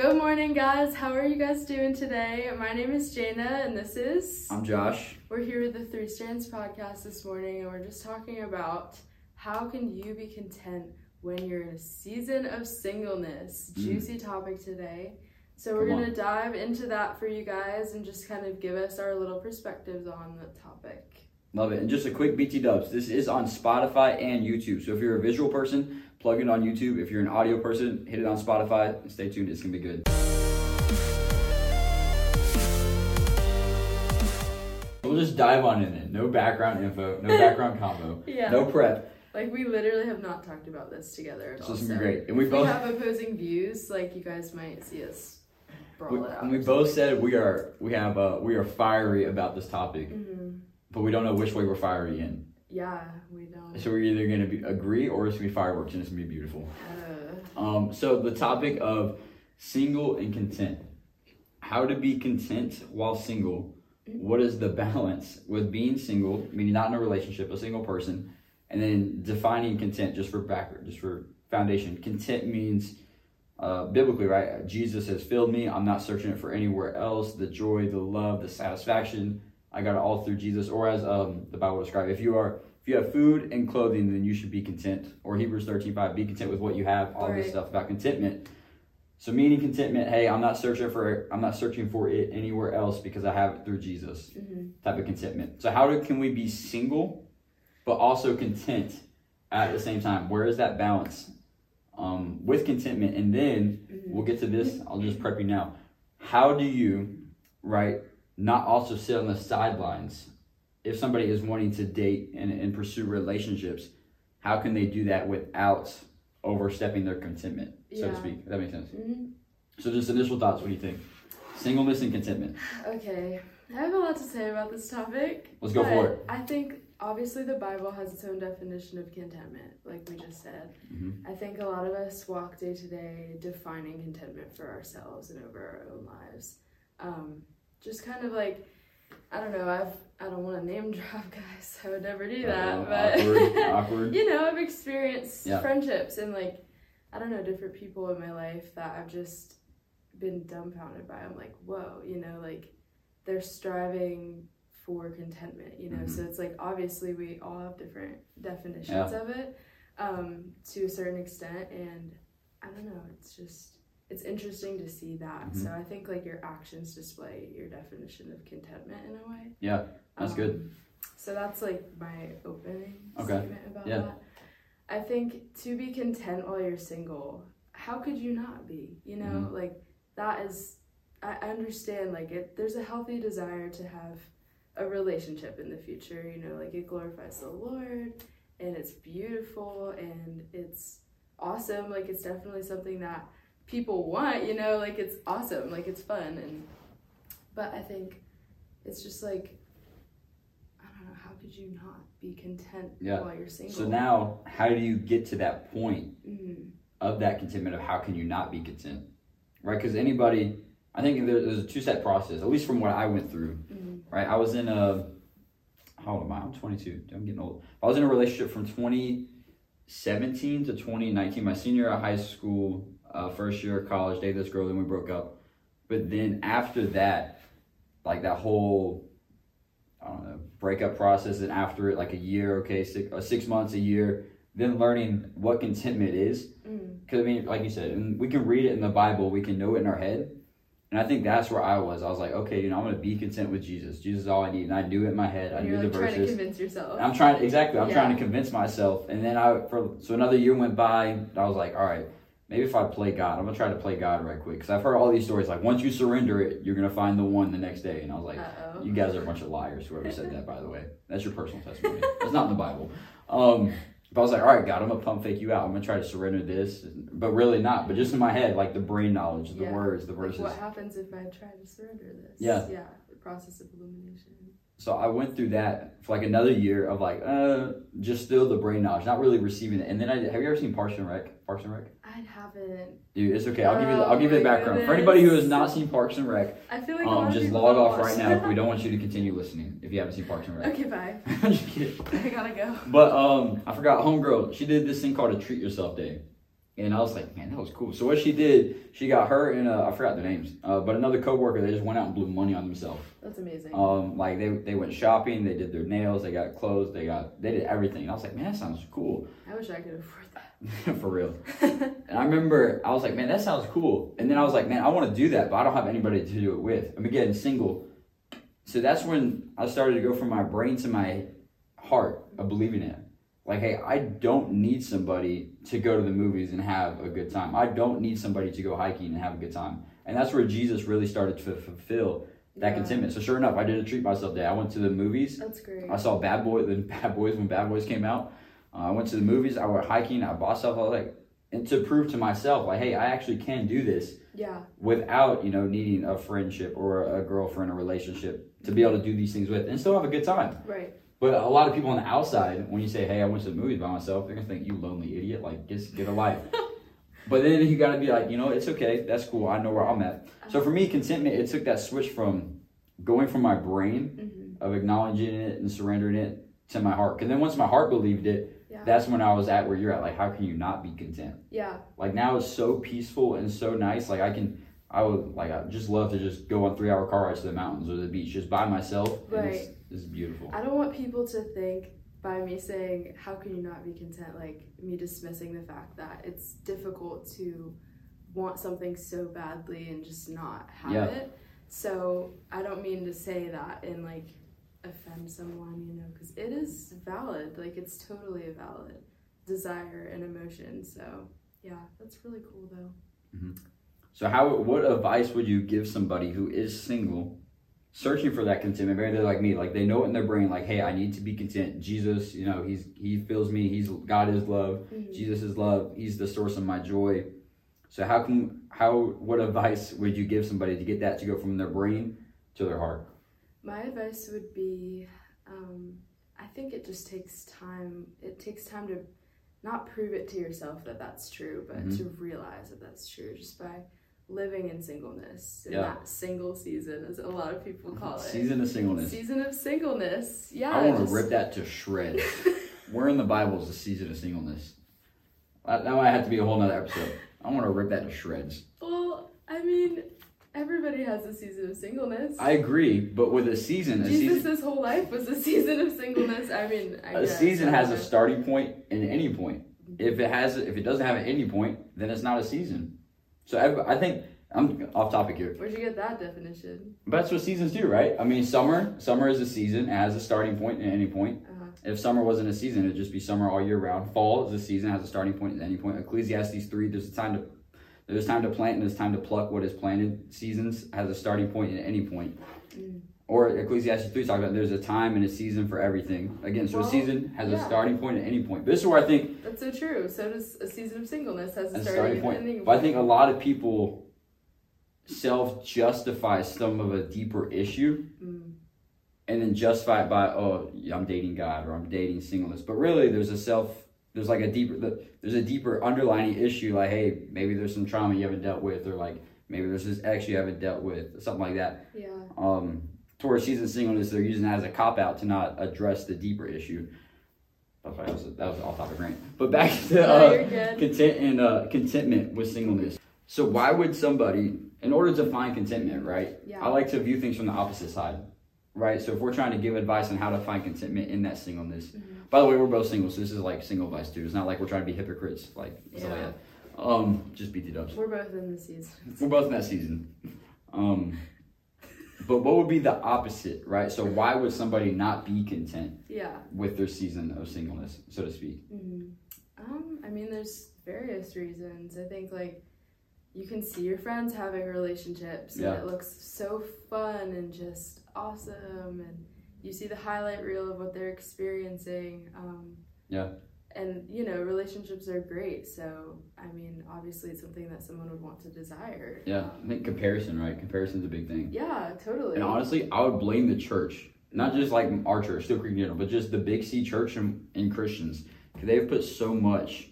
Good morning, guys. How are you guys doing today? My name is Jana, and this is. I'm Josh. We're here with the Three Strands podcast this morning, and we're just talking about how can you be content when you're in a season of singleness. Mm. Juicy topic today. So we're Come gonna dive into that for you guys and just kind of give us our little perspectives on the topic. Love it. And just a quick BT dubs. This is on Spotify and YouTube. So if you're a visual person, plug it on YouTube. If you're an audio person, hit it on Spotify. and Stay tuned. It's going to be good. We'll just dive on in it. No background info, no background combo, Yeah. no prep. Like we literally have not talked about this together at So all. this is gonna be great. And we if we both have opposing views, like you guys might see us brawl we, it out. and we both said we are we have uh, we are fiery about this topic, hmm but we don't know which way we're fiery in. Yeah, we don't. So we're either going to be agree or it's going to be fireworks and it's going to be beautiful. Uh, Um, so the topic of single and content. How to be content while single. What is the balance with being single, meaning not in a relationship, a single person, and then defining content just for background, just for foundation. Content means uh, biblically, right? Jesus has filled me. I'm not searching it for anywhere else. The joy, the love, the satisfaction. I got it all through Jesus. Or as um, the Bible describes, if you are if you have food and clothing, then you should be content. Or Hebrews 13, 5, be content with what you have, all this stuff about contentment. So meaning contentment, hey, I'm not searching for I'm not searching for it anywhere else because I have it through Jesus. mhm. Type of contentment. So how do, can we be single but also content at the same time? Where is that balance? Um, with contentment, and then Mhm. we'll get to this. I'll just prep you now. How do you, right, not also sit on the sidelines if somebody is wanting to date and, and pursue relationships? How can they do that without overstepping their contentment, so to speak? If that makes sense. Mhm. So, just initial thoughts. What do you think? Singleness and contentment. Okay, I have a lot to say about this topic. Let's go for it. I think obviously the Bible has its own definition of contentment, like we just said. Mhm. I think a lot of us walk day to day defining contentment for ourselves and over our own lives. Um, just kind of like, I don't know, I've, I don't want to name drop guys, I would never do that, Uh, but awkward. awkward. you know, I've experienced Yeah. friendships and like, I don't know, different people in my life that I've just been dumbfounded by. I'm like, whoa, you know, like they're striving for contentment, you know. Mhm. So it's like obviously we all have different definitions of it um, to a certain extent, and I don't know, it's just it's interesting to see that. Mhm. So I think like your actions display your definition of contentment in a way. Yeah, that's good. Um, So that's like my opening Okay. statement about Yeah. that. I think to be content while you're single, how could you not be? You know, Mm-hmm. like that is I understand like it there's a healthy desire to have a relationship in the future, you know, like it glorifies the Lord and it's beautiful and it's awesome. Like it's definitely something that people want, you know, like it's awesome, like it's fun and but I think it's just like I don't know, how could you not be content Yeah. while you're single? So now, how do you get to that point Mhm. of that contentment of how can you not be content, right? Because anybody, I think there- there's a two-step process, at least from what I went through, Mhm. right? I was in a, how old am I? I'm 22. I'm getting old. I was in a relationship from 2017 to 2019, my senior year of high school, uh, first year of college, dated this girl, then we broke up. But then after that, like that whole, I don't know, breakup process, and after it, like a year, okay, six, uh, six months, a year, then learning what contentment is. Because I mean, like you said, and we can read it in the Bible, we can know it in our head. And I think that's where I was. I was like, okay, you know, I'm gonna be content with Jesus. Jesus is all I need, and I knew it in my head. I And knew you're the like trying to convince yourself. I'm trying exactly. I'm trying to convince myself, and then I for so another year went by. And I was like, all right, maybe if I play God, I'm gonna try to play God right quick because I've heard all these stories. Like once you surrender it, you're gonna find the one the next day. And I was like, Uh-oh. you guys are a bunch of liars. Whoever said that, by the way, that's your personal testimony. That's not in the Bible. Um, but I was like, all right, God, I'm gonna pump fake you out. I'm gonna try to surrender this, but really not. But just in my head, like the brain knowledge, the Yeah. words, the Like, verses. what happens if I try to surrender this? Yeah. Yeah. The process of illumination. So I went through that for like another year of like, uh, just still the brain knowledge, not really receiving it. And then I have you ever seen Parks and Rec? Parks and Rec, I haven't. dude, it's okay. I'll give you the, Oh I'll give you the my background for anybody who has not seen Parks and Rec. I feel like Um, just log off right now if we don't want you to continue listening. If you haven't seen Parks and Rec, Okay, bye. I'm just kidding. I gotta go. But um, I forgot homegirl. She did this thing called a treat yourself day, And I was like, man, that was cool. So what she did, she got her and uh, I forgot the names, uh, but another coworker. They just went out and blew money on themselves. That's amazing. Um, like they they went shopping, they did their nails, they got clothes, they got they did everything. And I was like, man, that sounds cool. I wish I could afford that. For real. and I remember I was like, man, that sounds cool. And then I was like, man, I want to do that, but I don't have anybody to do it with. I'm again single. So that's when I started to go from my brain to my heart of believing it. Like, hey, I don't need somebody to go to the movies and have a good time. I don't need somebody to go hiking and have a good time. And that's where Jesus really started to fulfill that Yeah. contentment. So sure enough, I did a treat myself day. I went to the movies. That's great. I saw Bad Boy, the Bad Boys when Bad Boys came out. Uh, I went to the movies. I went hiking. I bought stuff. I was like, and to prove to myself, like, hey, I actually can do this Yeah. without you know needing a friendship or a girlfriend or relationship to be able to do these things with and still have a good time. Right. But a lot of people on the outside, when you say, "Hey, I went to the movies by myself," they're gonna think you lonely idiot. Like, just get a life. but then you gotta be like, you know, it's okay. That's cool. I know where I'm at. So for me, contentment, it took that switch from going from my brain hmm of acknowledging it and surrendering it to my heart. And then once my heart believed it, Yeah. that's when I was at where you're at. Like, how can you not be content? yeah. Like now it's so peaceful and so nice. Like I can, I would like I just love to just go on three hour car rides to the mountains or the beach just by myself. Right. It's beautiful. I don't want people to think by me saying, How can you not be content? Like me dismissing the fact that it's difficult to want something so badly and just not have Yeah. it. So I don't mean to say that and like offend someone, you know, because it is valid. Like it's totally a valid desire and emotion. So yeah, that's really cool though. Mm-hmm. So how what advice would you give somebody who is single, searching for that contentment? Maybe they're like me, like they know it in their brain, like, hey, I need to be content. Jesus, you know, he's he fills me. He's God is love. Mhm. Jesus is love. He's the source of my joy. So how can how what advice would you give somebody to get that to go from their brain to their heart? My advice would be um, I think it just takes time. It takes time to not prove it to yourself that that's true, but Mhm. to realize that that's true just by living in singleness in Yeah. that single season, as a lot of people call it. Season of singleness. Season of singleness. Yeah. I want to just- rip that to shreds. Where in the Bible is the season of singleness? That, that might have to be a whole nother episode. I want to rip that to shreds. well, I mean, everybody has a season of singleness. I agree, but with a season, a season, Jesus' whole life was a season of singleness. I mean, I a guess, season has a starting point and any point. If it has, if it doesn't have an ending point, then it's not a season. So I, I think I'm off topic here. Where'd you get that definition? But that's what seasons do, right? I mean, summer, summer is a season, as a starting point at any point. Uh-huh. If summer wasn't a season, it'd just be summer all year round. Fall is a season, has a starting point at any point. Ecclesiastes three, there's a time to there's time to plant and there's time to pluck what is planted. Seasons has a starting point point at any point. Mm. Or Ecclesiastes three talks about there's a time and a season for everything. Again, so Well, a season has a starting point at any point. But this is where I think That's so true. So does a season of singleness has a starting, starting point. But I think a lot of people self justify some of a deeper issue Mm, and then justify it by oh yeah, I'm dating God or I'm dating singleness. But really, there's a self there's like a deeper there's a deeper underlying issue like hey maybe there's some trauma you haven't dealt with or like maybe there's this ex you haven't dealt with something like that. yeah. Um, towards season singleness, they're using that as a cop out to not address the deeper issue. That was that was off topic rant. But back to uh, content and uh, contentment with singleness. So why would somebody, in order to find contentment, right? Yeah. I like to view things from the opposite side, right? So if we're trying to give advice on how to find contentment in that singleness. Mhm. By the way, we're both single, so this is like single advice too. It's not like we're trying to be hypocrites, like stuff like Yeah. Um, just beat the dubs. We're both in the season. We're both in that season. Um, but what would be the opposite, right? So why would somebody not be content Yeah. with their season of singleness, so to speak? hmm Um, I mean, there's various reasons. I think like you can see your friends having relationships, Yeah. and it looks so fun and just awesome, and you see the highlight reel of what they're experiencing. Um, Yeah. And you know, relationships are great. So I mean, obviously, it's something that someone would want to desire. Yeah, I think comparison, right? Comparison's a big thing. yeah, totally. And honestly, I would blame the church, not just like our church, Still Creek General, but just the Big C Church and, and Christians. 'Cause They've put so much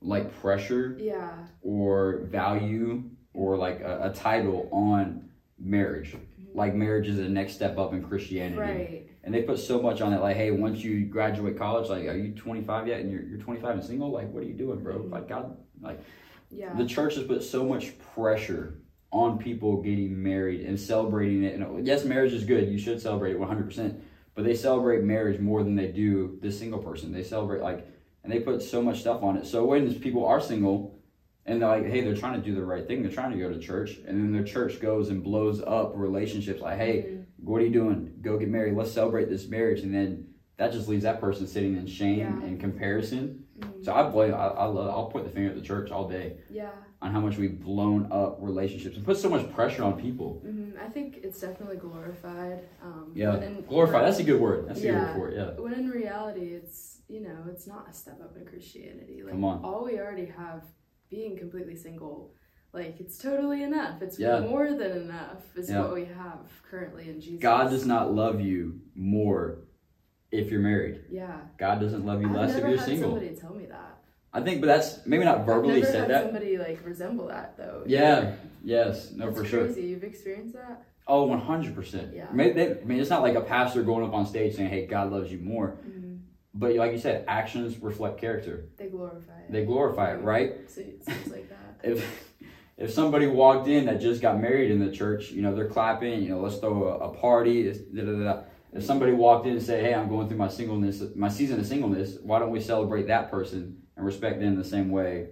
like pressure yeah. or value or like a, a title on marriage. Mm-hmm. Like marriage is the next step up in Christianity. Right. And they put so much on it, like, hey, once you graduate college, like, are you 25 yet? And you're, you're 25 and single? Like, what are you doing, bro? Mhm. Like, God, like, Yeah. the church has put so much pressure on people getting married and celebrating it. And yes, marriage is good. You should celebrate it 100%. But they celebrate marriage more than they do the single person. They celebrate like, and they put so much stuff on it. So when people are single and they're like, hey, they're trying to do the right thing, they're trying to go to church, and then their church goes and blows up relationships like, hey, Mhm. what are you doing? Go get married. Let's celebrate this marriage. And then that just leaves that person sitting in shame Yeah. and comparison. Mhm. So I blame, I, I love, I'll point the finger at the church all day yeah. on how much we've blown up relationships and put so much pressure on people. hmm I think it's definitely glorified. Um, Yeah, in- glorify. That's a good word. That's a good word for it. Yeah. When in reality, it's you know, it's not a step up in Christianity. Like Come on. all we already have, being completely single, like it's totally enough. It's Yeah. more than enough. Is Yeah. what we have currently in Jesus. God does not love you more if you're married. Yeah. God doesn't love you I've less if you're single. somebody tell me that. I think, but that's maybe not verbally said that. somebody like resemble that though. Yeah. Yes. No, That's for sure. crazy. You've experienced that. Oh, 100%. Yeah. Maybe they, I mean, it's not like a pastor going up on stage saying, hey, God loves you more. hmm But like you said, actions reflect character. They glorify it. They glorify it, right? So it seems like that. if if somebody walked in that just got married in the church, you know, they're clapping, you know, let's throw a, a party. Da, da, da. If somebody walked in and said, "Hey, I'm going through my singleness, my season of singleness," why don't we celebrate that person and respect them the same way?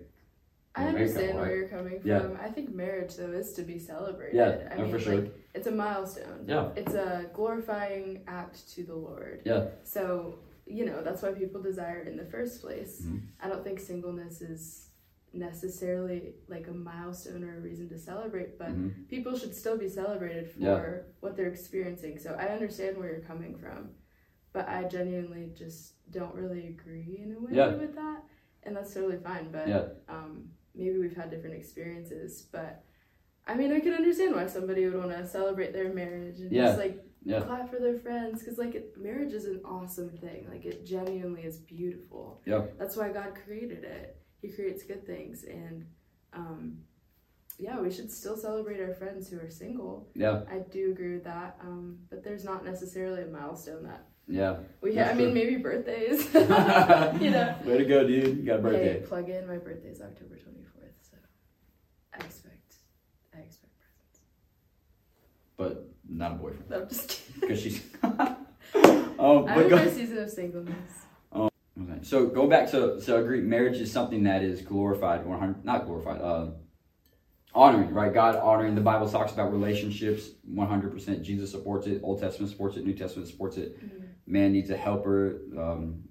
I understand where right? you're coming from. Yeah. I think marriage though is to be celebrated. Yeah, I no, mean, for sure. like it's a milestone. Yeah. It's a glorifying act to the Lord. Yeah. So, you know, that's why people desire it in the first place. Mhm. I don't think singleness is necessarily like a milestone or a reason to celebrate, but Mhm. people should still be celebrated for Yeah. what they're experiencing. So I understand where you're coming from, but I genuinely just don't really agree in a way Yeah. with that, and that's totally fine. But Yeah. um, maybe we've had different experiences, but I mean, I can understand why somebody would want to celebrate their marriage and Yeah. just like yeah. clap for their friends because like marriage is an awesome thing like it genuinely is beautiful yeah that's why god created it he creates good things and um yeah we should still celebrate our friends who are single yeah i do agree with that um but there's not necessarily a milestone that yeah. We ha- I mean, maybe birthdays. you know. Way to go, dude. You got a birthday. Hey, plug in. My birthday's October 24th. Not a boyfriend No, I'm just kidding. because she's. I'm but in go, my season of singleness. Okay. So go back to so I agree. Marriage is something that is glorified, one hundred not glorified, uh, honoring, right? God honoring. The Bible talks about relationships, one hundred percent. Jesus supports it. Old Testament supports it. New Testament supports it. Man needs a helper. Um,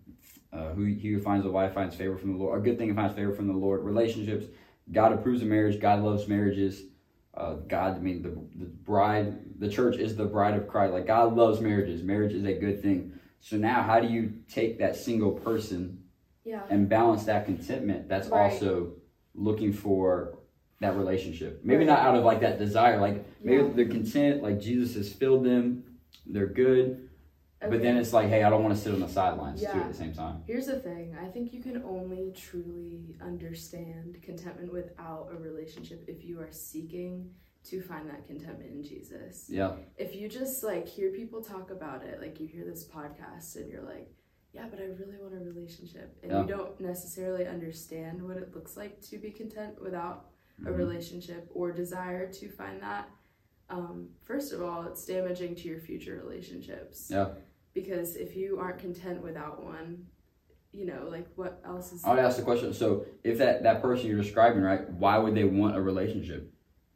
uh, who he who finds a wife finds favor from the Lord. A good thing finds favor from the Lord. Relationships. God approves of marriage. God loves marriages. Uh, God, I mean, the, the bride, the church is the bride of Christ. Like God loves marriages. Marriage is a good thing. So now, how do you take that single person Yeah. and balance that contentment that's Right. also looking for that relationship? Maybe Right. not out of like that desire. Like maybe Yeah. they're content. Like Jesus has filled them. They're good. But then it's like, hey, I don't want to sit on the sidelines too Yeah. at the same time. Here's the thing I think you can only truly understand contentment without a relationship if you are seeking to find that contentment in Jesus. Yeah. If you just like hear people talk about it, like you hear this podcast and you're like, yeah, but I really want a relationship. And Yeah. you don't necessarily understand what it looks like to be content without a Mhm. relationship or desire to find that. Um, first of all, it's damaging to your future relationships. Yeah. Because if you aren't content without one, you know, like what else is I would ask the question. So, if that that person you're describing, right? Why would they want a relationship?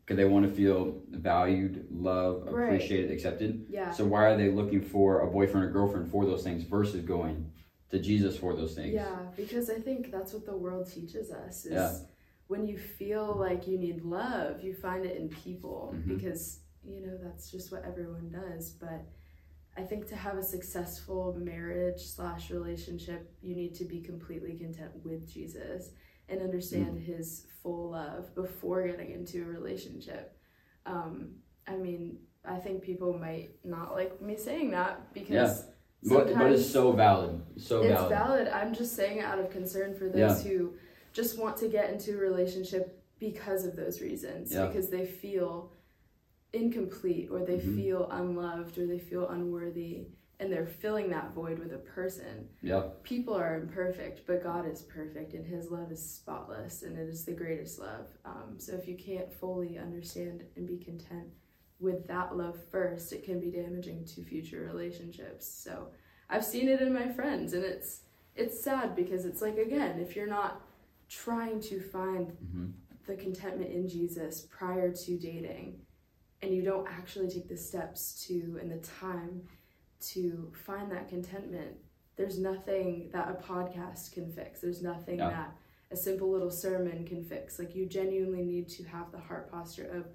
Because they want to feel valued, loved, Right. appreciated, accepted. yeah, So why are they looking for a boyfriend or girlfriend for those things versus going to Jesus for those things? yeah, because I think that's what the world teaches us is Yeah. when you feel like you need love, you find it in people Mhm. because you know that's just what everyone does. But I think to have a successful marriage slash relationship, you need to be completely content with Jesus and understand Mm. His full love before getting into a relationship. Um, I mean, I think people might not like me saying that because But, but it's so valid. So it's valid. valid. I'm just saying it out of concern for those who just want to get into a relationship because of those reasons. Yeah. Because they feel incomplete or they Mhm. feel unloved or they feel unworthy. And they're filling that void with a person. Yep. People are imperfect, but God is perfect, and His love is spotless, and it is the greatest love. Um, so if you can't fully understand and be content with that love first, it can be damaging to future relationships. So I've seen it in my friends, and it's it's sad because it's like again, if you're not trying to find hmm the contentment in Jesus prior to dating, and you don't actually take the steps to and the time to find that contentment, there's nothing that a podcast can fix. There's nothing Yeah. that a simple little sermon can fix. Like you genuinely need to have the heart posture of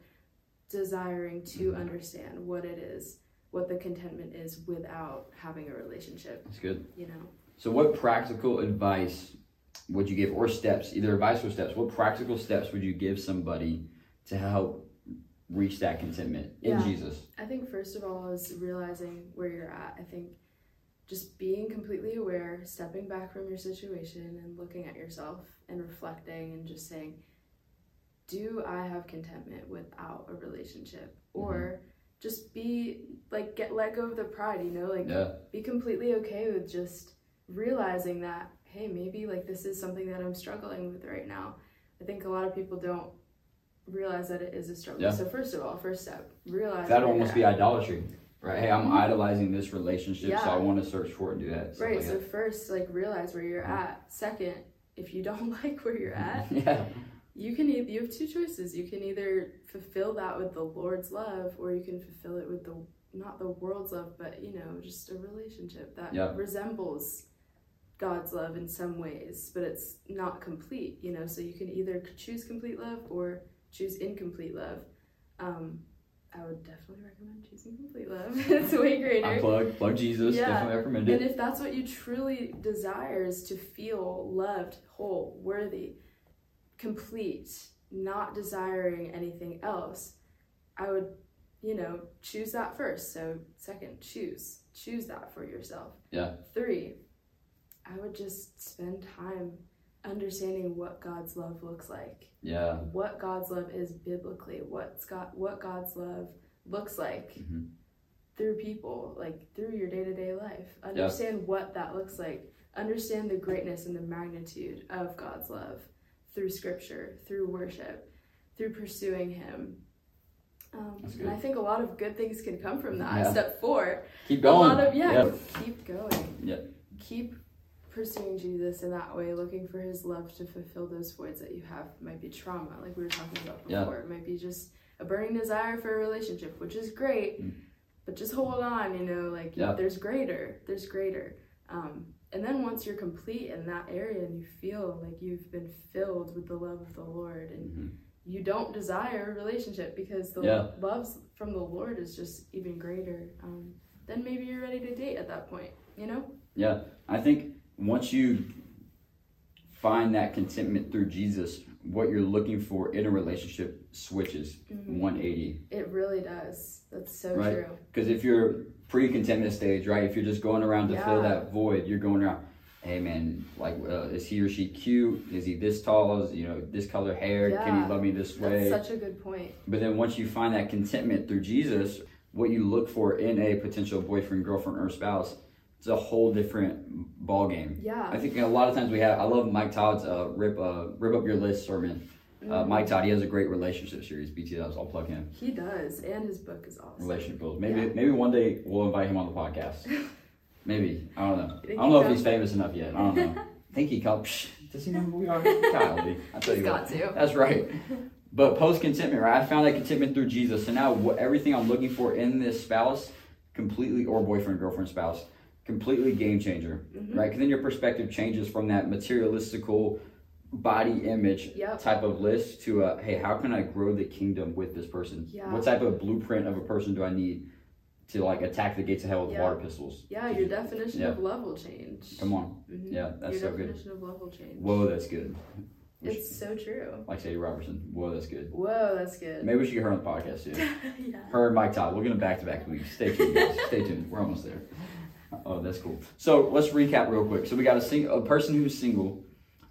desiring to Mhm. understand what it is, what the contentment is without having a relationship, That's good. you know. So, what practical advice would you give, or steps, either advice or steps? What practical steps would you give somebody to help reach that contentment in Yeah. Jesus? I think first of all is realizing where you're at. I think just being completely aware, stepping back from your situation and looking at yourself and reflecting and just saying, do I have contentment without a relationship? Mm-hmm. Or just be like get let go of the pride, you know, like Yeah. be completely okay with just realizing that hey maybe like this is something that i'm struggling with right now i think a lot of people don't realize that it is a struggle Yeah. so first of all first step realize where almost be idolatry, right? Hey, I'm Mhm. idolizing this relationship, so I want to search for it and do that. right like so first like realize where you're at second if you don't like where you're at yeah. you can either you have two choices you can either fulfill that with the lord's love or you can fulfill it with the not the world's love but you know just a relationship that Yeah. resembles god's love in some ways but it's not complete you know so you can either choose complete love or choose incomplete love um, i would definitely recommend choosing complete love it's way greater plug, plug Jesus. Yeah. Definitely recommend it. and if that's what you truly desire is to feel loved, whole, worthy, complete, not desiring anything else, I would, you know, choose that first. So, second, choose. Choose that for yourself. Yeah. Three, I would just spend time understanding what God's love looks like. Yeah. What God's love is biblically, what's God what God's love looks like Mhm. through people, like through your day to day life. Understand what that looks like. Understand the greatness and the magnitude of God's love through scripture, through worship, through pursuing Him. Um, and. I think a lot of good things can come from that. Yeah. Step four, Keep a going. lot of yeah, Yeah. keep going. Yeah. Keep pursuing Jesus in that way, looking for His love to fulfill those voids that you have. It might be trauma, like we were talking about Yeah. before. It might be just a burning desire for a relationship, which is great, Mm. but just hold on. You know, like Yeah. there's greater. There's greater. Um, and then once you're complete in that area and you feel like you've been filled with the love of the Lord and Mhm. you don't desire a relationship because the Yeah. love from the Lord is just even greater, um, then maybe you're ready to date at that point, you know? Yeah. I think once you find that contentment through Jesus, what you're looking for in a relationship switches Mhm. 180. It really does. That's so Right. true. Because if you're pre-contentment stage, right? If you're just going around to fill that void, you're going around. Hey man, like, uh, is he or she cute? Is he this tall? Is you know this color hair? Can Yeah. he love me this That's way? such a good point. But then once you find that contentment through Jesus, what you look for in a potential boyfriend, girlfriend, or spouse, it's a whole different ball game. Yeah. I think a lot of times we have. I love Mike Todd's uh, rip uh, rip up your list sermon. Uh, Mhm. Mike Todd, he has a great relationship series. BTS, I'll plug him. He does, and his book is awesome. Relationship goals. Maybe Yeah. maybe one day we'll invite him on the podcast. Maybe I don't know. I don't know if he's famous enough yet. I don't know. I think he comes. Does he know who we are? Golly, I tell He's you got what. to. That's right. But post contentment, right? I found that contentment through Jesus. So now what, everything I'm looking for in this spouse, completely, or boyfriend, girlfriend, spouse, completely game changer, Mhm. right? Because then your perspective changes from that materialistical body image Yep. type of list to a, hey, how can I grow the kingdom with this person? Yeah. What type of blueprint of a person do I need to like attack the gates of hell with Yeah. water pistols? Yeah, your definition Yeah. of love will change. Come on. Mhm. Yeah, that's your so good. definition of love will change. Whoa, that's good. We It's so true. like Sadie Robertson. Whoa, that's good. Whoa, that's good. Maybe we should get her on the podcast too. yeah. Her and Mike Todd. We'll get them back to back weeks. Stay tuned, guys. Stay tuned. We're almost there. Oh, that's cool. So let's recap real quick. So we got a sing- a person who's single,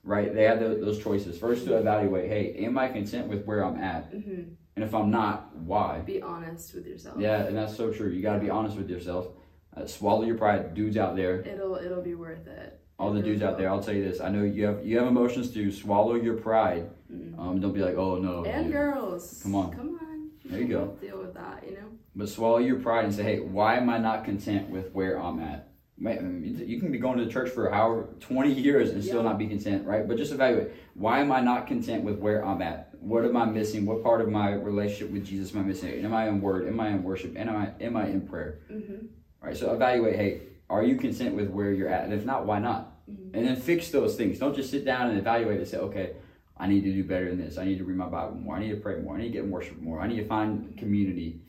right? They have tho- those choices. First, to evaluate. Hey, am I content with where I'm at? hmm And if I'm not, why? Be honest with yourself. Yeah, and that's so true. You got to be honest with yourself. Uh, swallow your pride, dudes out there. It'll it'll be worth it. All the dudes out there, I'll tell you this. I know you have you have emotions to swallow your pride. Mm. Um, don't be like, oh no. And dude." girls. Come on. Come on. There you go. Deal with that, you know? But swallow your pride and say, hey, why am I not content with where I'm at? You can be going to the church for however 20 years and still Yeah. not be content, right? But just evaluate. Why am I not content with where I'm at? What am I missing? What part of my relationship with Jesus am I missing? Am I in word? Am I in worship? Am I am I in prayer? Mm-hmm. Right. So evaluate. Hey, are you content with where you're at? And if not, why not? Mhm. And then fix those things. Don't just sit down and evaluate and say, okay, I need to do better than this. I need to read my Bible more. I need to pray more. I need to get in worship more. I need to find community.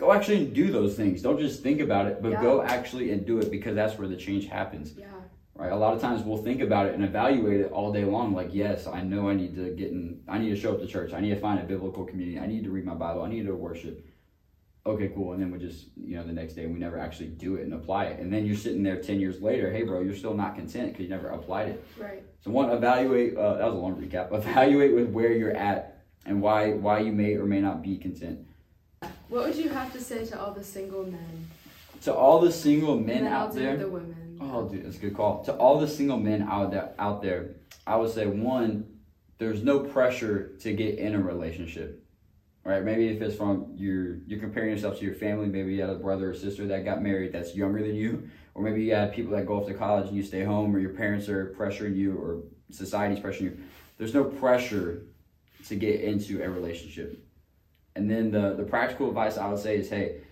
Go actually and do those things. Don't just think about it, but Yeah. go actually and do it because that's where the change happens. Yeah. Right? A lot of times we'll think about it and evaluate it all day long. Like, yes, I know I need to get in. I need to show up to church. I need to find a biblical community. I need to read my Bible. I need to worship. Okay, cool. And then we just, you know, the next day we never actually do it and apply it. And then you're sitting there 10 years later, hey, bro, you're still not content because you never applied it. Right. So one, evaluate. Uh, that was a long recap. Evaluate with where you're at and why why you may or may not be content. What would you have to say to all the single men? To all the single men out there. the women. Oh, dude, that's a good call. To all the single men out there, out there, I would say one, there's no pressure to get in a relationship. Right? Maybe if it's from your, you're comparing yourself to your family. Maybe you had a brother or sister that got married that's younger than you, or maybe you had people that go off to college and you stay home, or your parents are pressuring you, or society's pressuring you. There's no pressure to get into a relationship. And then the the practical advice I would say is, hey,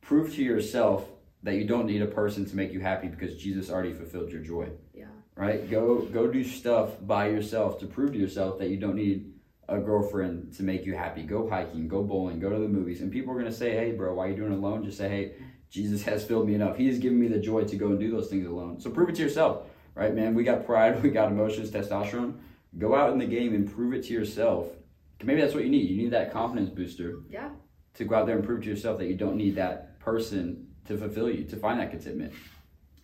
prove to yourself that you don't need a person to make you happy because Jesus already fulfilled your joy. Yeah. Right? Go go do stuff by yourself to prove to yourself that you don't need a girlfriend to make you happy. Go hiking, go bowling, go to the movies. And people are gonna say, Hey bro, why are you doing it alone? Just say, Hey, Jesus has filled me enough. He has given me the joy to go and do those things alone. So prove it to yourself. Right, man? We got pride, we got emotions, testosterone. Go out in the game and prove it to yourself. Maybe that's what you need. You need that confidence booster Yeah. to go out there and prove to yourself that you don't need that person to fulfill you, to find that contentment.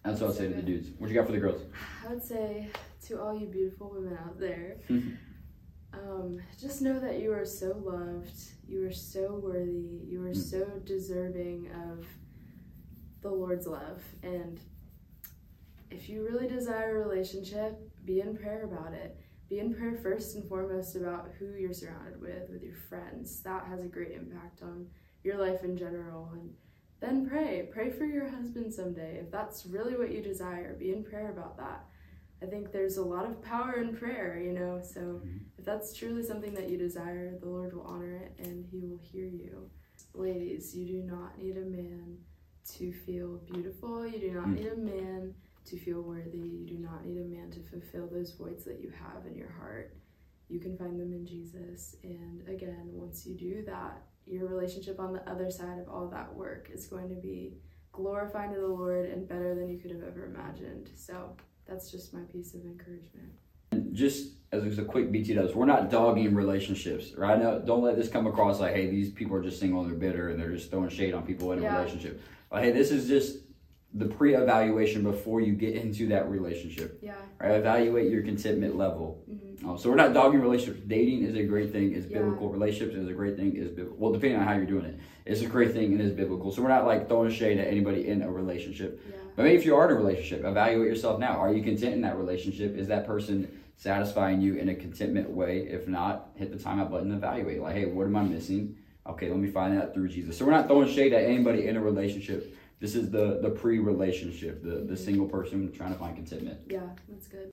That's what I'd say to the dudes. What you got for the girls? I would say to all you beautiful women out there, um, just know that you are so loved, you are so worthy, you are Mm. so deserving of the Lord's love. And if you really desire a relationship, be in prayer about it. Be in prayer first and foremost about who you're surrounded with, with your friends. That has a great impact on your life in general. And then pray. Pray for your husband someday. If that's really what you desire, be in prayer about that. I think there's a lot of power in prayer, you know. So Mhm. if that's truly something that you desire, the Lord will honor it and He will hear you. Ladies, you do not need a man to feel beautiful. You do not Mm. need a man to feel worthy. You do not need a man to fulfill those voids that you have in your heart. You can find them in Jesus. And again, once you do that, your relationship on the other side of all that work is going to be glorifying to the Lord and better than you could have ever imagined. So that's just my piece of encouragement. And just as a quick BT does, we're not dogging relationships, right? No, don't let this come across like, hey, these people are just single and they're bitter and they're just throwing shade on people in a Yeah. relationship. Like, hey, this is just the pre-evaluation before you get into that relationship. Yeah. Right? Evaluate your contentment level. hmm Um, so we're not dogging relationships. Dating is a great thing. It's Yeah. biblical. Relationships is a great thing. Is biblical. Well, depending on how you're doing it, it's a great thing and is biblical. So we're not like throwing shade at anybody in a relationship. Yeah. But maybe if you are in a relationship, evaluate yourself now. Are you content in that relationship? Is that person satisfying you in a contentment way? If not, hit the timeout button and evaluate. Like, hey, what am I missing? Okay, let me find that through Jesus. So we're not throwing shade at anybody in a relationship. This is the the pre-relationship, the the single person trying to find contentment. Yeah, that's good.